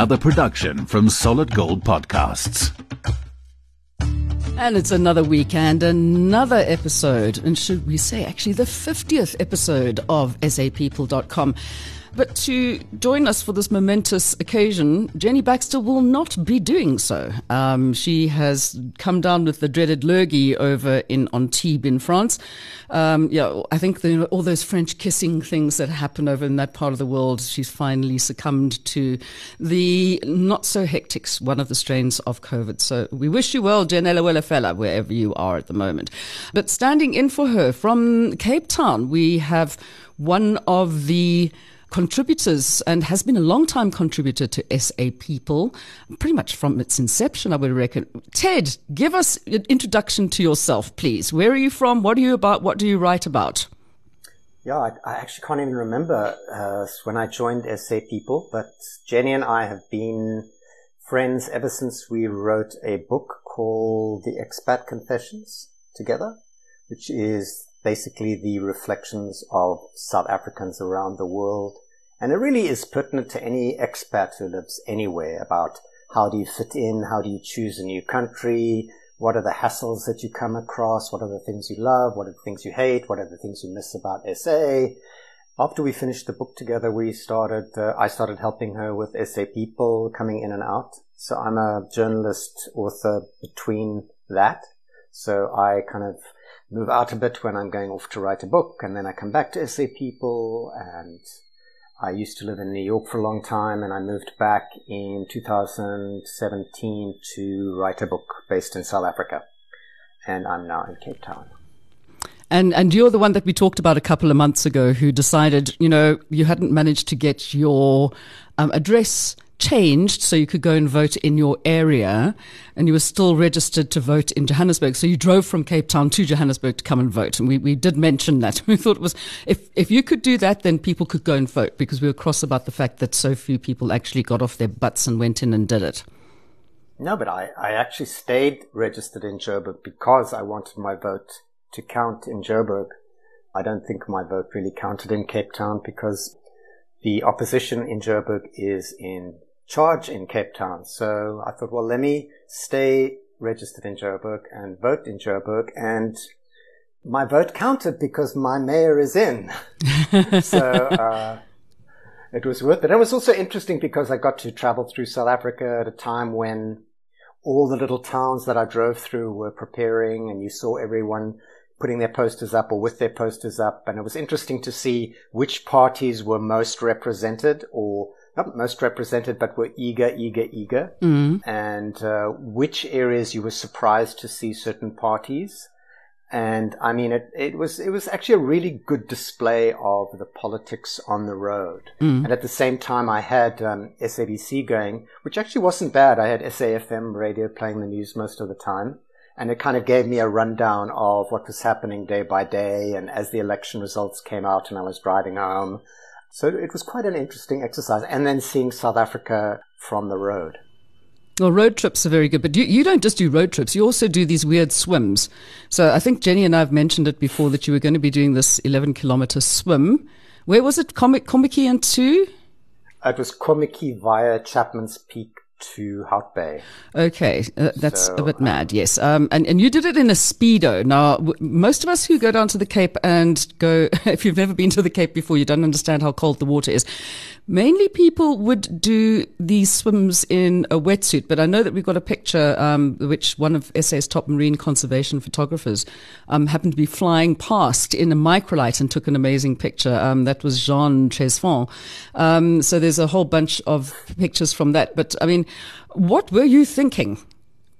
another production from Solid Gold Podcasts. And it's another weekend, another episode, and should we say actually the 50th episode of SAPeople.com. But to join us for this momentous occasion, Jenny Baxter will not be doing so. Um, she has come down with the dreaded lurgy over in Antibes in France. Um, yeah, I think the, all those French kissing things that happen over in that part of the world, she's finally succumbed to the not so hectic one of the strains of COVID. So we wish you well, Janella Fella, wherever you are at the moment. But standing in for her from Cape Town, we have one of the contributors and has been a long time contributor to SA People, pretty much from its inception, I would reckon. Ted, give us an introduction to yourself, please. Where are you from? What are you about? What do you write about? Yeah, I, I actually can't even remember uh, when I joined SA People, but Jenny and I have been friends ever since we wrote a book called The Expat Confessions together, which is basically the reflections of South Africans around the world. And it really is pertinent to any expat who lives anywhere about how do you fit in? How do you choose a new country? What are the hassles that you come across? What are the things you love? What are the things you hate? What are the things you miss about SA? After we finished the book together, we started, uh, I started helping her with SA People coming in and out. So I'm a journalist author between that. So I kind of move out a bit when I'm going off to write a book, and then I come back to SA People. And I used to live in New York for a long time, and I moved back in 2017 to write a book based in South Africa. And I'm now in Cape Town. And and you're the one that we talked about a couple of months ago who decided, you know, you hadn't managed to get your um, address changed so you could go and vote in your area and you were still registered to vote in Johannesburg. So you drove from Cape Town to Johannesburg to come and vote. And we, we did mention that. We thought it was, if, if you could do that, then people could go and vote because we were cross about the fact that so few people actually got off their butts and went in and did it. No, but I, I actually stayed registered in Joburg because I wanted my vote to count in Joburg. I don't think my vote really counted in Cape Town because the opposition in Joburg is in charge in Cape Town. So I thought, well, let me stay registered in Joburg and vote in Joburg. And my vote counted because my mayor is in. so, uh, it was worth it. And it was also interesting because I got to travel through South Africa at a time when all the little towns that I drove through were preparing and you saw everyone putting their posters up or with their posters up. And it was interesting to see which parties were most represented or not most represented, but were eager, eager, eager, mm. and uh, which areas you were surprised to see certain parties. And I mean, it, it was it was actually a really good display of the politics on the road. Mm. And at the same time, I had um, SABC going, which actually wasn't bad. I had SAFM radio playing the news most of the time, and it kind of gave me a rundown of what was happening day by day. And as the election results came out, and I was driving home, so it was quite an interesting exercise. And then seeing South Africa from the road. Well, road trips are very good, but you, you don't just do road trips, you also do these weird swims. So I think Jenny and I have mentioned it before that you were going to be doing this 11 kilometer swim. Where was it? Kommetjie and two? It was Kommetjie via Chapman's Peak to Hout Bay. Okay, uh, that's so, a bit mad, yes. Um, and, and you did it in a Speedo. Now, w- most of us who go down to the Cape and go, if you've never been to the Cape before, you don't understand how cold the water is. Mainly people would do these swims in a wetsuit, but I know that we've got a picture um, which one of SA's top marine conservation photographers um, happened to be flying past in a microlight and took an amazing picture. Um, that was Jean Tresfon. Um, so there's a whole bunch of pictures from that. But I mean, what were you thinking?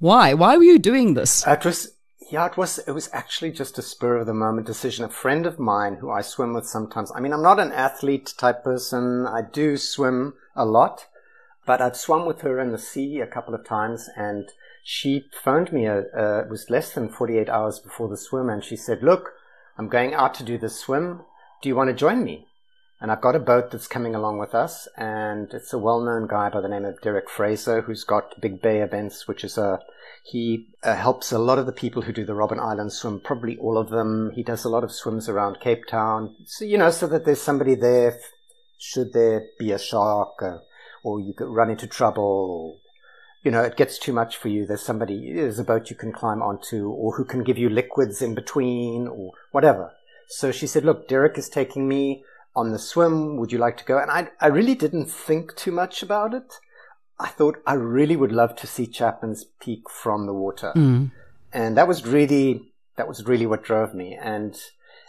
Why? Why were you doing this? It was yeah, it was it was actually just a spur of the moment decision. A friend of mine who I swim with sometimes. I mean, I'm not an athlete type person. I do swim a lot, but I've swum with her in the sea a couple of times, and she phoned me. A, uh, uh, it was less than 48 hours before the swim, and she said, "Look, I'm going out to do this swim. Do you want to join me?" And I've got a boat that's coming along with us, and it's a well-known guy by the name of Derek Fraser, who's got Big Bay Events, which is a he uh, helps a lot of the people who do the Robben Island swim, probably all of them. He does a lot of swims around Cape Town. So, you know, so that there's somebody there should there be a shark uh, or you run into trouble, you know, it gets too much for you. There's somebody, there's a boat you can climb onto, or who can give you liquids in between, or whatever. So she said, look, Derek is taking me on the swim. Would you like to go? And I, I really didn't think too much about it. I thought I really would love to see Chapman's Peak from the water. Mm. And that was really, that was really what drove me. And,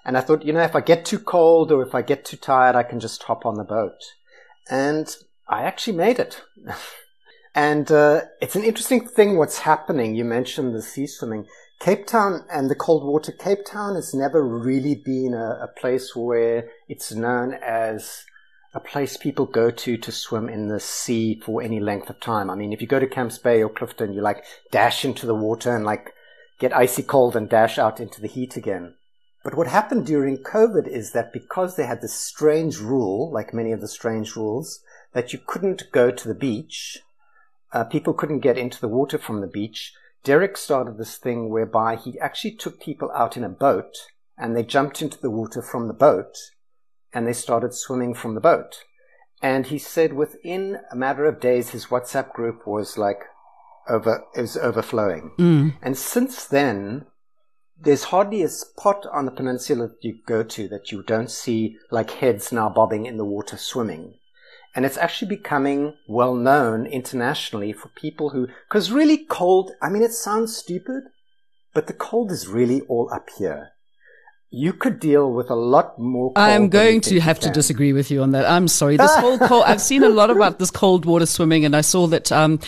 and I thought, you know, if I get too cold or if I get too tired, I can just hop on the boat. And I actually made it. and uh, it's an interesting thing what's happening. You mentioned the sea swimming. Cape Town and the cold water. Cape Town has never really been a, a place where it's known as a place people go to to swim in the sea for any length of time. I mean, if you go to Camps Bay or Clifton, you like dash into the water and like get icy cold and dash out into the heat again. But what happened during COVID is that because they had this strange rule, like many of the strange rules, that you couldn't go to the beach, uh, people couldn't get into the water from the beach. Derek started this thing whereby he actually took people out in a boat and they jumped into the water from the boat and they started swimming from the boat. And he said within a matter of days, his WhatsApp group was like over, it was overflowing. Mm. And since then, there's hardly a spot on the peninsula that you go to that you don't see like heads now bobbing in the water swimming. And it's actually becoming well known internationally for people who, cause really cold, I mean, it sounds stupid, but the cold is really all up here you could deal with a lot more. I'm going to have to disagree with you on that. I'm sorry. This whole cold, I've seen a lot about this cold water swimming and I saw that, um,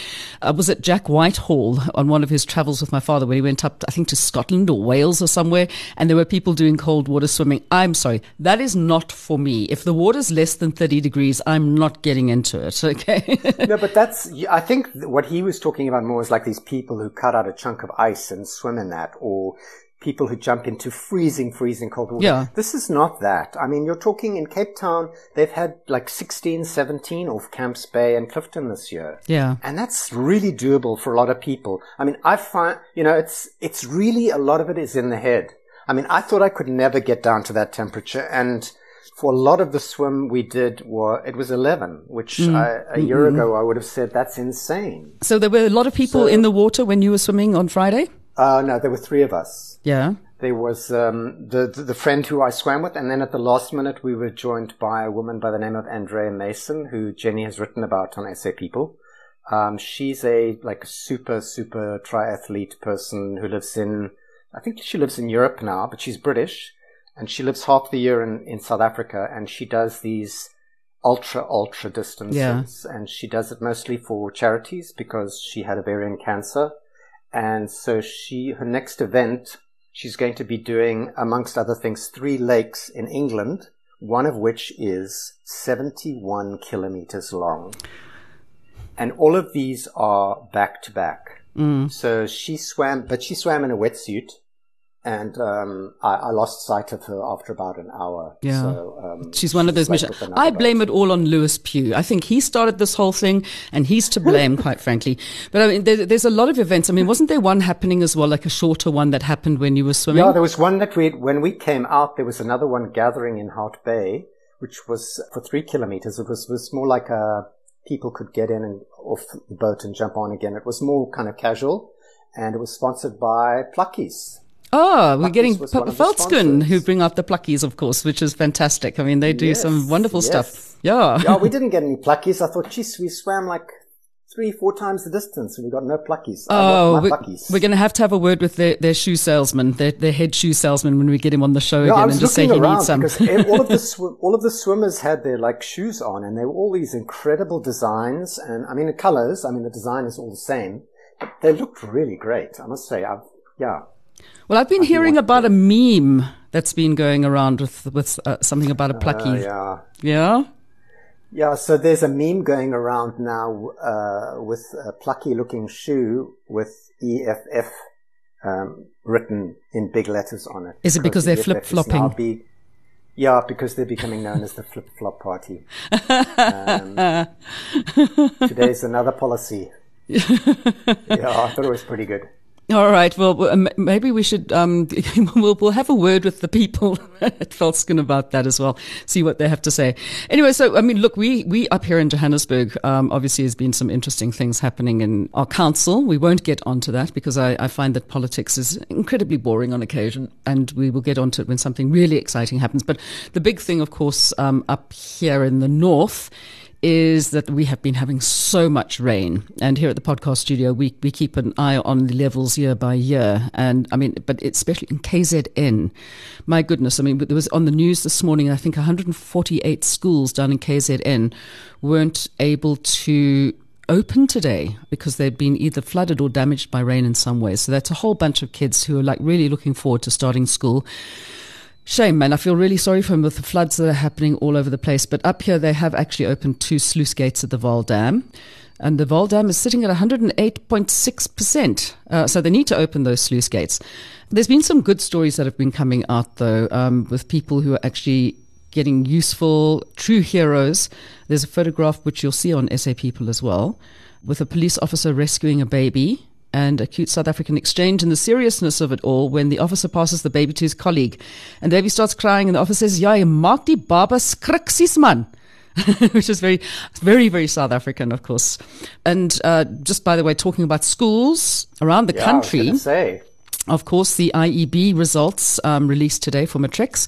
uh, was it Jack Whitehall on one of his travels with my father when he went up, I think to Scotland or Wales or somewhere and there were people doing cold water swimming. I'm sorry. That is not for me. If the water's less than 30 degrees, I'm not getting into it. Okay. no, but that's, I think what he was talking about more is like these people who cut out a chunk of ice and swim in that or people who jump into freezing, freezing cold water. Yeah. This is not that. I mean, you're talking in Cape Town, they've had like 16, 17 off Camps Bay and Clifton this year. Yeah. And that's really doable for a lot of people. I mean, I find, you know, it's, it's really a lot of it is in the head. I mean, I thought I could never get down to that temperature and for a lot of the swim we did were it was 11 which mm. I, a year mm-hmm. ago i would have said that's insane so there were a lot of people so, in the water when you were swimming on friday uh, no, there were three of us. Yeah. There was um, the, the, the friend who I swam with, and then at the last minute we were joined by a woman by the name of Andrea Mason, who Jenny has written about on SA People. Um, she's a like a super super triathlete person who lives in, I think she lives in Europe now, but she's British, and she lives half the year in in South Africa, and she does these ultra ultra distances, yeah. and she does it mostly for charities because she had ovarian cancer and so she, her next event, she's going to be doing, amongst other things, three lakes in England, one of which is 71 kilometers long. And all of these are back to back. Mm. So she swam, but she swam in a wetsuit and um, I, I, lost sight of her after about an hour. Yeah, so, um, she's one of those missions. I blame it all on Lewis Pugh. I think he started this whole thing, and he's to blame, quite frankly. But I mean, there, there's a lot of events. I mean, wasn't there one happening as well, like a shorter one that happened when you were swimming? Yeah, there was one that we when we came out. There was another one gathering in Hout Bay, which was for three kilometers. It was was more like a people could get in and off the boat and jump on again. It was more kind of casual, and it was sponsored by Pluckies. Oh, we're getting P- Veldskoen who bring out the pluckies, of course, which is fantastic. I mean, they do yes, some wonderful yes. stuff. Yeah. yeah, we didn't get any pluckies. I thought, geez, we swam like three, four times the distance and we got no pluckies. Oh, we're, we're going to have to have a word with their, their shoe salesman, their, their head shoe salesman when we get him on the show again and just say he needs some. Because all of the sw- all of the swimmers had their like shoes on and they were all these incredible designs and I mean the colors, I mean the design is all the same, but they looked really great. I must say, I've, yeah. Well, I've been hearing about a meme that's been going around with with uh, something about a plucky. Uh, yeah. Yeah. Yeah. So there's a meme going around now uh, with a plucky looking shoe with EFF um, written in big letters on it. Is it because, they're flip flopping? Yeah, because they're becoming known as the flip flop party. um, today's another policy. yeah, I thought it was pretty good. All right. Well, maybe we should um, we'll, we'll have a word with the people at Veldskoen about that as well. See what they have to say. Anyway, so I mean, look, we we up here in Johannesburg, um, obviously, has been some interesting things happening in our council. We won't get onto that because I, I find that politics is incredibly boring on occasion, and we will get onto it when something really exciting happens. But the big thing, of course, um, up here in the north is that we have been having so much rain. And here at the podcast studio, we, we keep an eye on the levels year by year. And I mean, but especially in KZN, my goodness, I mean, there was on the news this morning, I think 148 schools down in KZN weren't able to open today because they'd been either flooded or damaged by rain in some way. So that's a whole bunch of kids who are like really looking forward to starting school. Shame, man. I feel really sorry for him with the floods that are happening all over the place. But up here, they have actually opened two sluice gates at the Vaal Dam. And the Vaal Dam is sitting at 108.6%. Uh, so they need to open those sluice gates. There's been some good stories that have been coming out, though, um, with people who are actually getting useful, true heroes. There's a photograph which you'll see on SA People as well, with a police officer rescuing a baby and acute South African exchange and the seriousness of it all when the officer passes the baby to his colleague. And the baby starts crying and the officer says, Ja, maak die baba skriksies man. Which is very, very, very South African, of course. And uh, just by the way, talking about schools around the yeah, country. say. Of course, the IEB results um, released today for matrics.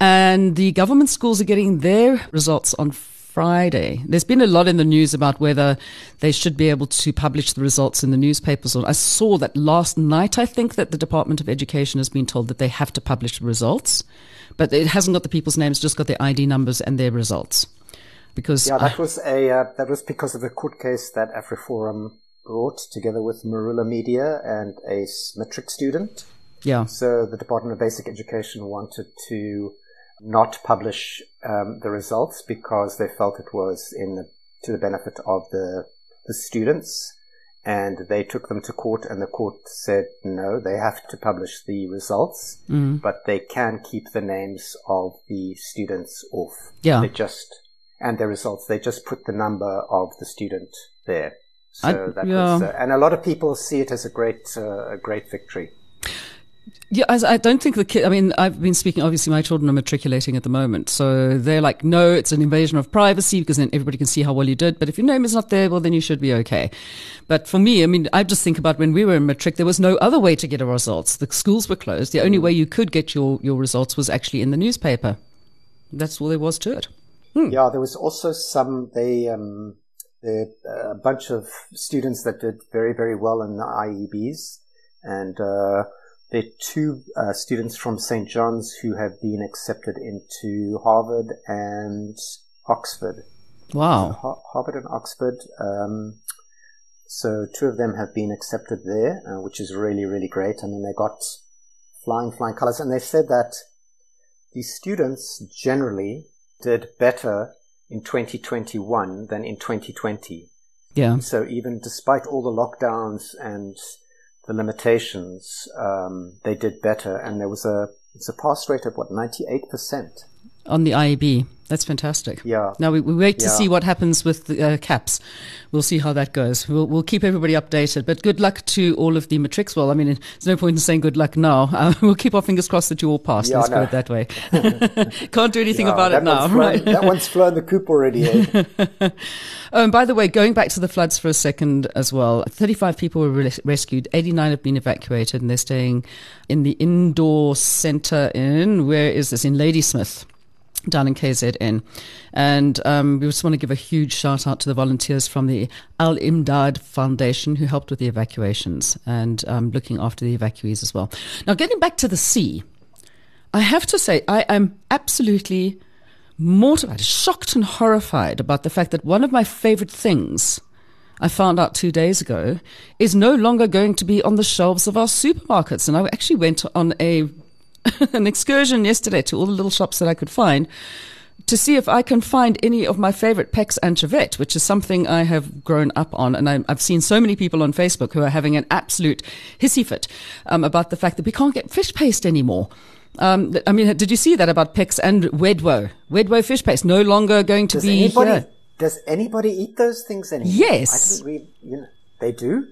And the government schools are getting their results on Friday. There's been a lot in the news about whether they should be able to publish the results in the newspapers. I saw that last night, I think, that the Department of Education has been told that they have to publish the results, but it hasn't got the people's names, just got their ID numbers and their results. Because yeah, that I, was a uh, that was because of the court case that AfriForum brought together with Maroela Media and a matric student. Yeah. So the Department of Basic Education wanted to not publish um, the results because they felt it was in the, to the benefit of the, the students. And they took them to court, and the court said no, they have to publish the results, mm. but they can keep the names of the students off. Yeah. They just, and their results, they just put the number of the student there. So I, that yeah. was, uh, and a lot of people see it as a great, uh, a great victory. Yeah, I, don't think the kid. I mean, I've been speaking. Obviously, my children are matriculating at the moment, so they're like, no, it's an invasion of privacy because then everybody can see how well you did. But if your name is not there, well, then you should be okay. But for me, I mean, I just think about when we were in matric, there was no other way to get our results. The schools were closed. The only way you could get your your results was actually in the newspaper. That's all there was to it. Hmm. Yeah, there was also some they. Um, a bunch of students that did very, very well in the IEBs, and uh, there are two uh, students from St. John's who have been accepted into Harvard and Oxford. Wow. So Harvard and Oxford. Um, so two of them have been accepted there, uh, which is really, really great. I mean, they got flying, flying colors. And they said that the students generally did better in 2021 than in 2020. Yeah. So even despite all the lockdowns and the limitations, um, they did better, and there was a it's a pass rate of what ninety eight percent on the IEB. That's fantastic. Yeah. Now we, we wait to yeah. see what happens with the uh, caps. We'll see how that goes. We'll, we'll keep everybody updated. But good luck to all of the matrics. Well, I mean, there's no point in saying good luck now. Uh, we'll keep our fingers crossed that you all pass. Yeah, Let's go it that way. Can't do anything yeah, about it now, flown, right? that one's flown the coop already. Eh? oh, and by the way, going back to the floods for a second as well, 35 people were re- rescued. 89 have been evacuated, and they're staying in the indoor center in where is this in Ladysmith down in KZN. And um, we just want to give a huge shout out to the volunteers from the Al Imdad Foundation who helped with the evacuations and um, looking after the evacuees as well. Now, getting back to the sea, I have to say, I am absolutely mortified, shocked, and horrified about the fact that one of my favorite things. I found out two days ago is no longer going to be on the shelves of our supermarkets. And I actually went on a an excursion yesterday to all the little shops that I could find to see if I can find any of my favorite Peck's anchovette, which is something I have grown up on. And I, have seen so many people on Facebook who are having an absolute hissy fit um, about the fact that we can't get fish paste anymore. Um, I mean, did you see that about Peck's and Redro? Redro fish paste no longer going to does be anybody, here. Does anybody eat those things anymore? Yes. Read, you know, they do?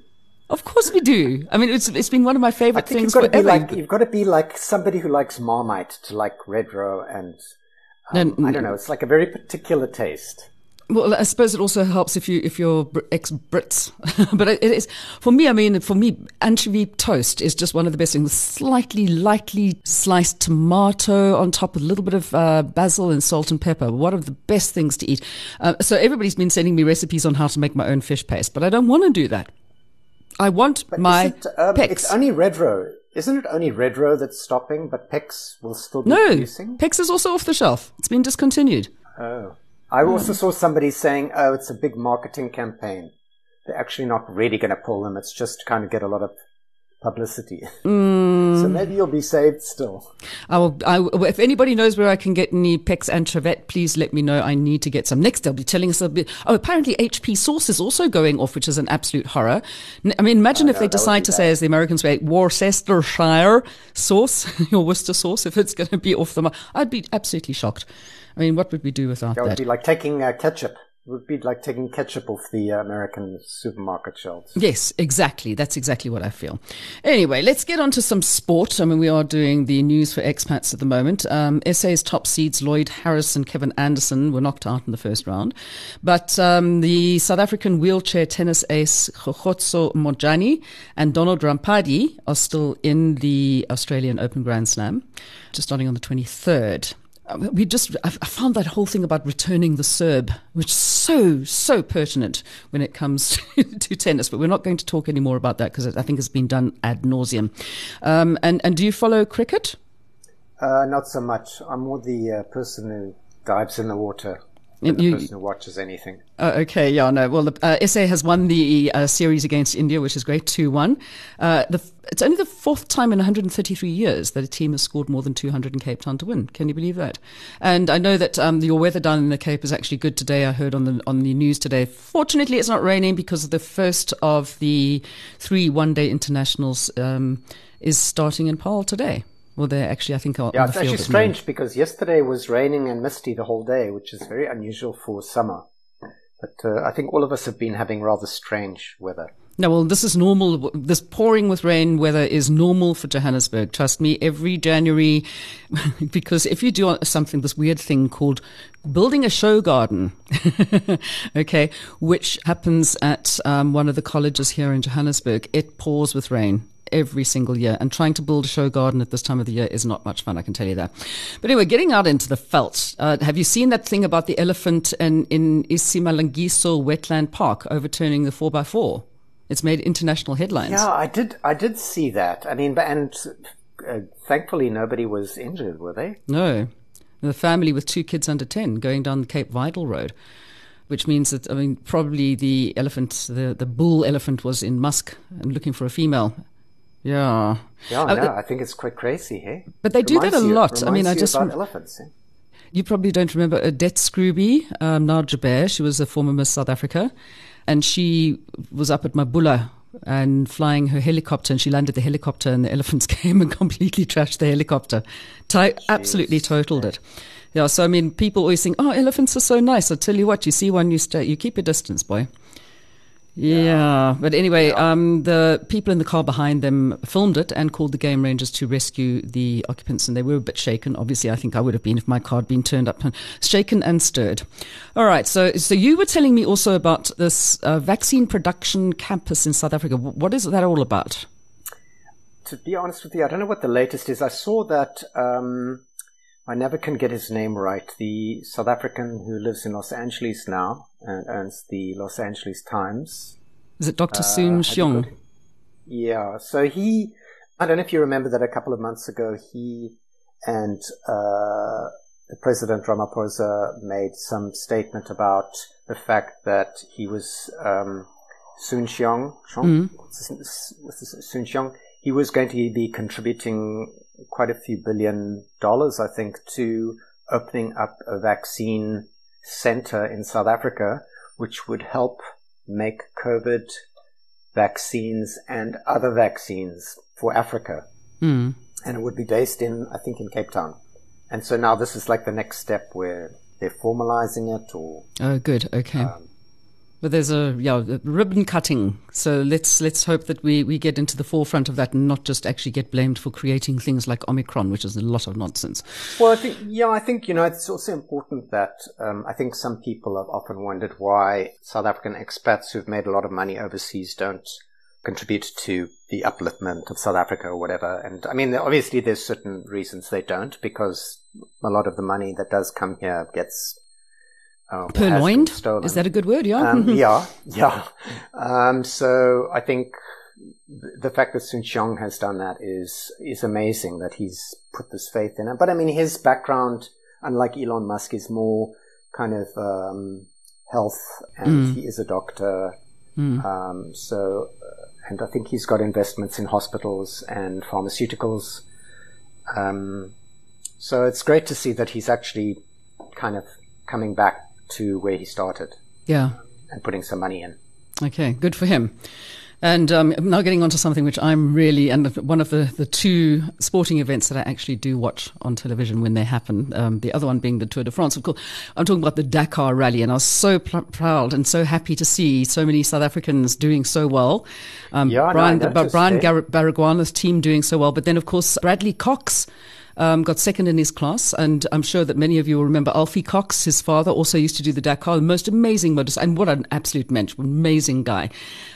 Of course we do. I mean, it's it's been one of my favorite things you've got to be like you've got to be like somebody who likes Marmite to like Red Redro, and um, No, I don't know. It's like a very particular taste. Well, I suppose it also helps if you if you're ex-Brits, but it is for me. I mean, for me, anchovy toast is just one of the best things. Slightly lightly sliced tomato on top, a little bit of uh, basil and salt and pepper. One of the best things to eat. Uh, so everybody's been sending me recipes on how to make my own fish paste, but I don't want to do that. I want But my it, um, it's only Redro, isn't it? Only Redro that's stopping, but Peck's will still be no, producing. is also off the shelf. It's been discontinued. Oh, I also saw somebody saying, "Oh, it's a big marketing campaign." They're actually not really going to pull them. It's just to kind of get a lot of publicity. Mm. so maybe you'll be saved still. I will, I if anybody knows where I can get any Peck's anchovette, please let me know. I need to get some. Next, they'll be telling us a bit. Oh, apparently HP sauce is also going off, which is an absolute horror. I mean, imagine if no, they decide to say, as the Americans say, Worcestershire sauce, or Worcester sauce, if it's going to be off the mark. I'd be absolutely shocked. I mean, what would we do without That It would be like taking uh, ketchup. Would be like taking ketchup off the American supermarket shelves. Yes, exactly. That's exactly what I feel. Anyway, let's get on to some sport. I mean, we are doing the news for expats at the moment. Um, SA's top seeds Lloyd Harris and Kevin Anderson were knocked out in the first round. But um, the South African wheelchair tennis ace Khotso Montjane and Donald Ramphadi are still in the Australian Open Grand Slam, just starting on the 23rd. We just, I found that whole thing about returning the Serb, which is so, so pertinent when it comes to, to tennis. But we're not going to talk any more about that because I think it's been done ad nauseum. Um, and, and do you follow cricket? Uh, not so much. I'm more the uh, person who dives in the water the you- person who watches anything. Uh, okay, yeah, no. Well, the, uh, SA has won the uh, series against India, which is great, 2 1. Uh, the, it's only the fourth time in 133 years that a team has scored more than 200 in Cape Town to win. Can you believe that? And I know that um, your weather down in the Cape is actually good today. I heard on the on the news today. Fortunately, it's not raining because the first of the three one day internationals um, is starting in Paarl today. Well, they're actually, I think, on Yeah, on it's field actually strange because yesterday was raining and misty the whole day, which is very unusual for summer. But uh, I think all of us have been having rather strange weather. No, well, this is normal. This pouring with rain weather is normal for Johannesburg. Trust me, every January, because if you do something, this weird thing called building a show garden, okay, which happens at um, one of the colleges here in Johannesburg, it pours with rain every single year. And trying to build a show garden at this time of the year is not much fun, I can tell you that. But anyway, getting out into the veld. Uh, have you seen that thing about the elephant in, in iSimangaliso Wetland Park overturning the 4x4? It's made international headlines. Yeah, I did. I did see that. I mean, and uh, thankfully nobody was injured, were they? No. The family with two kids under 10 going down the Cape Vidal Road, which means that, I mean, probably the elephant, the, the bull elephant was in musth and looking for a female. Yeah. Yeah, Uh, no, I think it's quite crazy, hey. But they do that a you- lot. I mean, reminds I just about elephants. eh? You probably don't remember Odette Scrooby, um, now Jaber. She was a former Miss South Africa. And she was up at Mabula and flying her helicopter. And she landed the helicopter, and the elephants came and completely trashed the helicopter. Ti- absolutely totaled it. Yeah, so I mean, people always think, oh, elephants are so nice. I tell you what, you see one, you stay, you keep your distance, boy. Yeah, but anyway, um, the people in the car behind them filmed it and called the game rangers to rescue the occupants, and they were a bit shaken. Obviously, I think I would have been if my car had been turned up, and shaken and stirred. All right, so so you were telling me also about this uh, vaccine production campus in South Africa. What is that all about? To be honest with you, I don't know what the latest is. I saw that um, I never can get his name right. The South African who lives in Los Angeles now and owns the Los Angeles Times. Is it Dr. Soon Uh, got Shiong? Yeah. So he, I don't know if you remember that a couple of months ago, he and uh, President Ramaphosa made some statement about the fact that he was um, Soon Shiong. Shiong? What's his, what's his, Soon Shiong. He was going to be contributing quite a few billion dollars, I think, to opening up a vaccine center in South Africa, which would help make COVID vaccines and other vaccines for Africa. Mm. And it would be based in, I think, in Cape Town. And so now this is like the next step where they're formalizing it or, Oh, good. Okay. But there's a yeah ribbon cutting, so let's let's hope that we, we get into the forefront of that and not just actually get blamed for creating things like Omicron, which is a lot of nonsense. Well, I think yeah, I think you know it's also important that um, I think some people have often wondered why South African expats who've made a lot of money overseas don't contribute to the upliftment of South Africa or whatever. And I mean, obviously, there's certain reasons they don't because a lot of the money that does come here gets uh, Purloined? Is that a good word? Yeah. Um, yeah. Yeah. Um, so I think the fact that Soon Shiong has done that is, is amazing that he's put this faith in it. But I mean, his background, unlike Elon Musk, is more kind of, um, health and mm. he is a doctor. Mm. Um, so, uh, and I think he's got investments in hospitals and pharmaceuticals. Um, so it's great to see that he's actually kind of coming back to where he started. Yeah. And putting some money in. Okay, good for him. And um, now getting on to something which I'm really, and one of the, the two sporting events that I actually do watch on television when they happen, um, the other one being the Tour de France. Of course, I'm talking about the Dakar Rally, and I was so pl- proud and so happy to see so many South Africans doing so well. Um, yeah, Brian, no, Brian Baragwanath's team doing so well, but then, of course, Bradley Cox um, got second in his class. And I'm sure that many of you will remember Alfie Cox, his father, also used to do the Dakar, the most amazing motorcycle. And what an absolute mensch, amazing guy.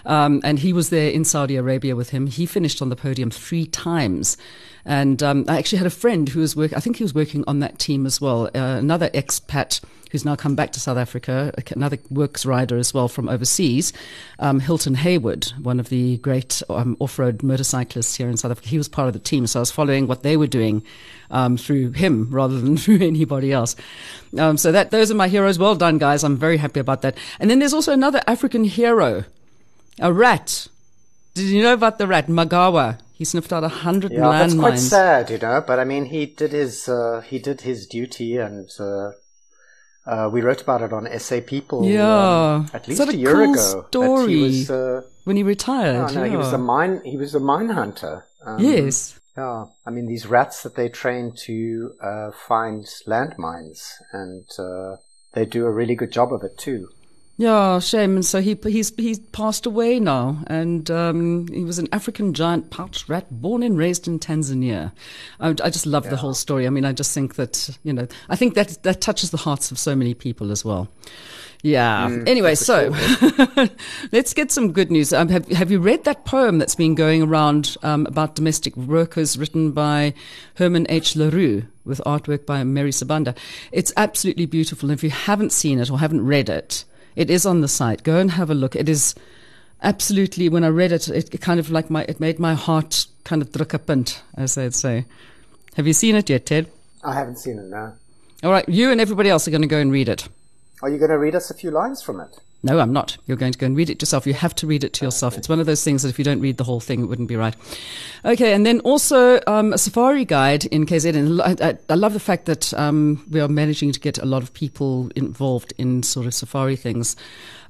Um, and he was there in Saudi Arabia with him. He finished on the podium three times. And um, I actually had a friend who was working, I think he was working on that team as well, uh, another expat who's now come back to South Africa, another works rider as well from overseas, um, Hilton Hayward, one of the great um, off road motorcyclists here in South Africa. He was part of the team, so I was following what they were doing um, through him rather than through anybody else. Um, so that those are my heroes. Well done, guys. I'm very happy about that. And then there's also another African hero, a rat. Did you know about the rat, Magawa? He sniffed out a hundred yeah, landmines. That's quite sad, you know. But I mean, he did his uh, he did his duty, and uh, uh, we wrote about it on SA People. Yeah, um, at least a, a, year cool ago. Story. He was, uh, when he retired. No, no, yeah. he was a mine. He was a mine hunter. Um, yes. Yeah, I mean these rats that they train to uh, find landmines, and uh, they do a really good job of it too. Yeah, shame. And so he he's he's passed away now, and um, he was an African giant pouch rat born and raised in Tanzania. I, I just love yeah. the whole story. I mean, I just think that you know, I think that that touches the hearts of so many people as well. Yeah. Mm, anyway, so sure. let's get some good news. Um, have, have you read that poem that's been going around um, about domestic workers written by Herman H. LaRue with artwork by Mary Sabanda? It's absolutely beautiful. And if you haven't seen it or haven't read it, it is on the site. Go and have a look. It is absolutely, when I read it, it, kind of like my, it made my heart kind of drukkapint, as they'd say. Have you seen it yet, Ted? I haven't seen it, no. All right, you and everybody else are going to go and read it. Are you going to read us a few lines from it? No, I'm not. You're going to go and read it yourself. You have to read it to yourself. It's one of those things that if you don't read the whole thing, it wouldn't be right. Okay, and then also um, a safari guide in KZN. I, I, I love the fact that um, we are managing to get a lot of people involved in sort of safari things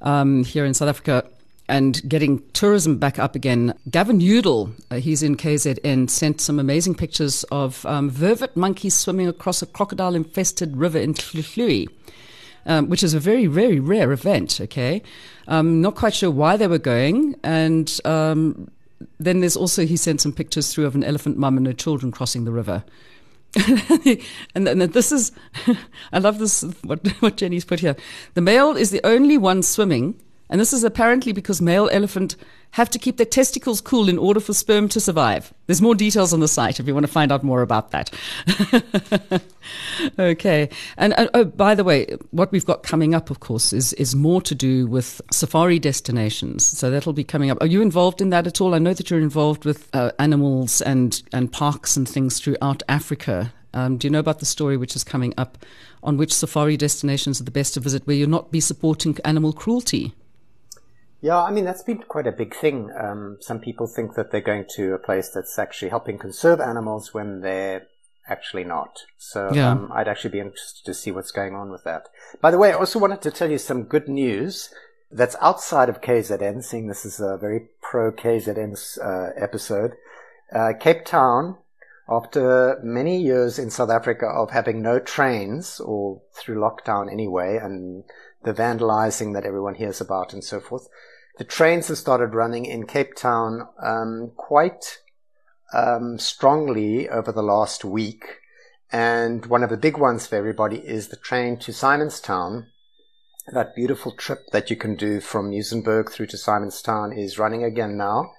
um, here in South Africa and getting tourism back up again. Gavin Udall, uh, he's in KZN, sent some amazing pictures of um, vervet monkeys swimming across a crocodile infested river in Hluhluwe um, which is a very, very rare event. Okay, um, not quite sure why they were going, and um, then there's also he sent some pictures through of an elephant mum and her children crossing the river. and, and this is, I love this. What what Jenny's put here. The male is the only one swimming, and this is apparently because male elephant have to keep their testicles cool in order for sperm to survive. There's more details on the site if you want to find out more about that. okay. And uh, oh, by the way, what we've got coming up, of course, is, is more to do with safari destinations. So that'll be coming up. Are you involved in that at all? I know that you're involved with uh, animals and, and parks and things throughout Africa. Um, do you know about the story which is coming up on which safari destinations are the best to visit where you'll not be supporting animal cruelty? Yeah, I mean, that's been quite a big thing. Um, some people think that they're going to a place that's actually helping conserve animals when they're actually not. So yeah. um, I'd actually be interested to see what's going on with that. By the way, I also wanted to tell you some good news that's outside of KZN, seeing this is a very pro KZN uh, episode. Uh, Cape Town, after many years in South Africa of having no trains or through lockdown anyway, and the vandalizing that everyone hears about and so forth. The trains have started running in Cape Town um, quite um, strongly over the last week. And one of the big ones for everybody is the train to Simonstown. That beautiful trip that you can do from Muizenberg through to Simonstown is running again now.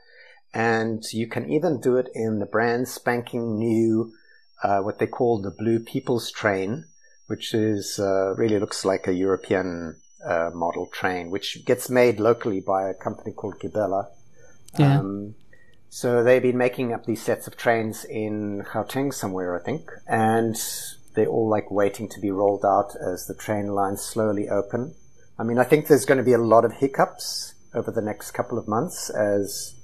And you can even do it in the brand spanking new, uh, what they call the Blue People's Train, which is, uh, really looks like a European, uh, model train, which gets made locally by a company called Gibela. Yeah. Um, so they've been making up these sets of trains in Gauteng somewhere, I think, and they're all like waiting to be rolled out as the train lines slowly open. I mean, I think there's going to be a lot of hiccups over the next couple of months as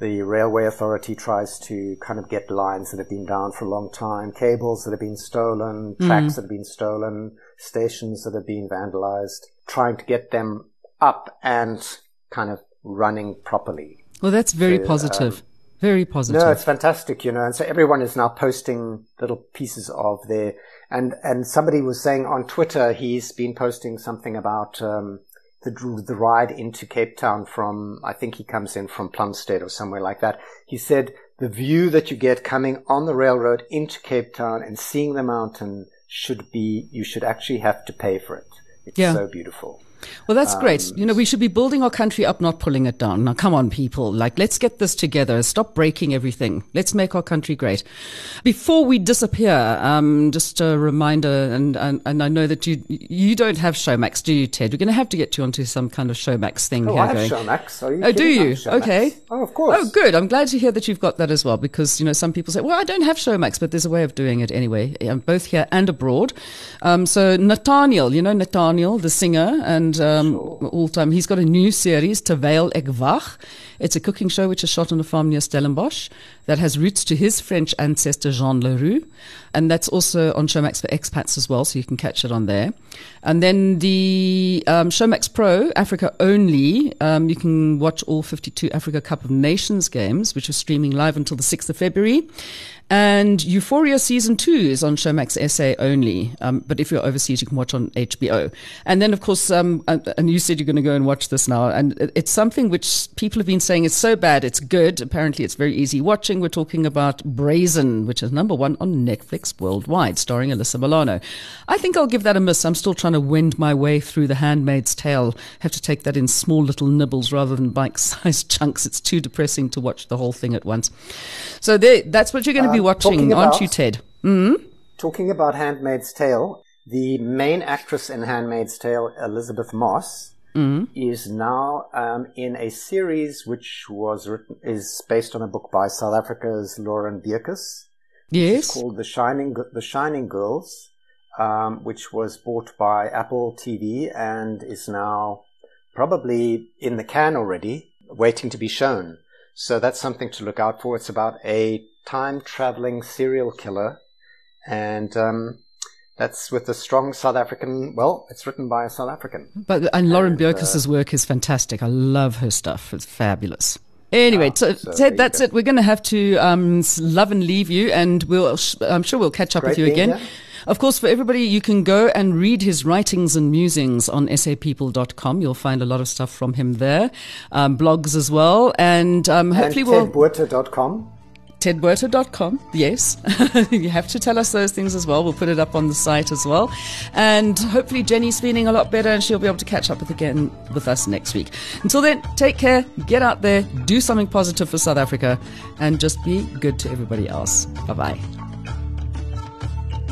the railway authority tries to kind of get lines that have been down for a long time, cables that have been stolen, tracks that have been stolen, stations that have been vandalized, trying to get them up and kind of running properly. Well, that's very So, positive. very positive. No, it's fantastic, you know. And so everyone is now posting little pieces of their and and somebody was saying on Twitter he's been posting something about um, the the ride into Cape Town from I think he comes in from Plumstead or somewhere like that. He said the view that you get coming on the railroad into Cape Town and seeing the mountain should be you should actually have to pay for it. It's Yeah. so beautiful. Well, that's great. Um, You know, we should be building our country up, not pulling it down. Now, come on, people. Like, let's get this together. Stop breaking everything. Let's make our country great. Before we disappear, um, just a reminder, and, and, and I know that you you don't have Showmax, do you, Ted? We're going to have to get you onto some kind of Showmax thing Oh, here I have going. Showmax. Are you Oh, do you? Okay. Oh, of course. Oh, good. I'm glad to hear that you've got that as well because, you know, some people say, well, I don't have Showmax, but there's a way of doing it anyway, um, both here and abroad. Um, so Nataniel, you know, Nataniel, the singer and, um, all time, he's got a new series, Terwijl ek wag. It's a cooking show which is shot on a farm near Stellenbosch that has roots to his French ancestor, Jean Leroux. And that's also on Showmax for expats as well, so you can catch it on there. And then the um, Showmax Pro, Africa only, um, you can watch all 52 Africa Cup of Nations games, which are streaming live until the 6th of February. And Euphoria Season 2 is on Showmax SA only. Um, but if you're overseas, you can watch on HBO. And then, of course, um, and you said you're going to go and watch this now. And it's something which people have been saying is so bad, it's good. Apparently, it's very easy watching. We're talking about Brazen, which is number one on Netflix worldwide, starring Alyssa Milano. I think I'll give that a miss. I'm still trying to wend my way through The Handmaid's Tale. Have to take that in small little nibbles rather than bite-sized chunks. It's too depressing to watch the whole thing at once. So there, that's what you're going to be watching, talking aren't you, Ted? Talking about Handmaid's Tale, the main actress in Handmaid's Tale, Elisabeth Moss, is now um, in a series which was written is based on a book by South Africa's Lauren Beukes. Yes. called The Shining The Shining Girls, um, which was bought by Apple TV and is now probably in the can already, waiting to be shown. So that's something to look out for. It's about a time traveling serial killer, and um, that's with a strong South African. Well, it's written by a South African. But and Lauren And, Beukes' work is fantastic. I love her stuff. It's fabulous. Anyway, Ah, so, so Ted, that's go. it. We're going to have to um, love and leave you, and we'll. I'm sure we'll catch up with you again. here. Of course, for everybody, you can go and read his writings and musings on sapeople.com. You'll find a lot of stuff from him there, um, blogs as well, and um, hopefully and we'll. tedbotha.com. tedbotha.com. Yes. you have to tell us those things as well. We'll put it up on the site as well. And hopefully Jenny's feeling a lot better and she'll be able to catch up with again with us next week. Until then, take care, get out there, do something positive for South Africa and just be good to everybody else. Bye bye.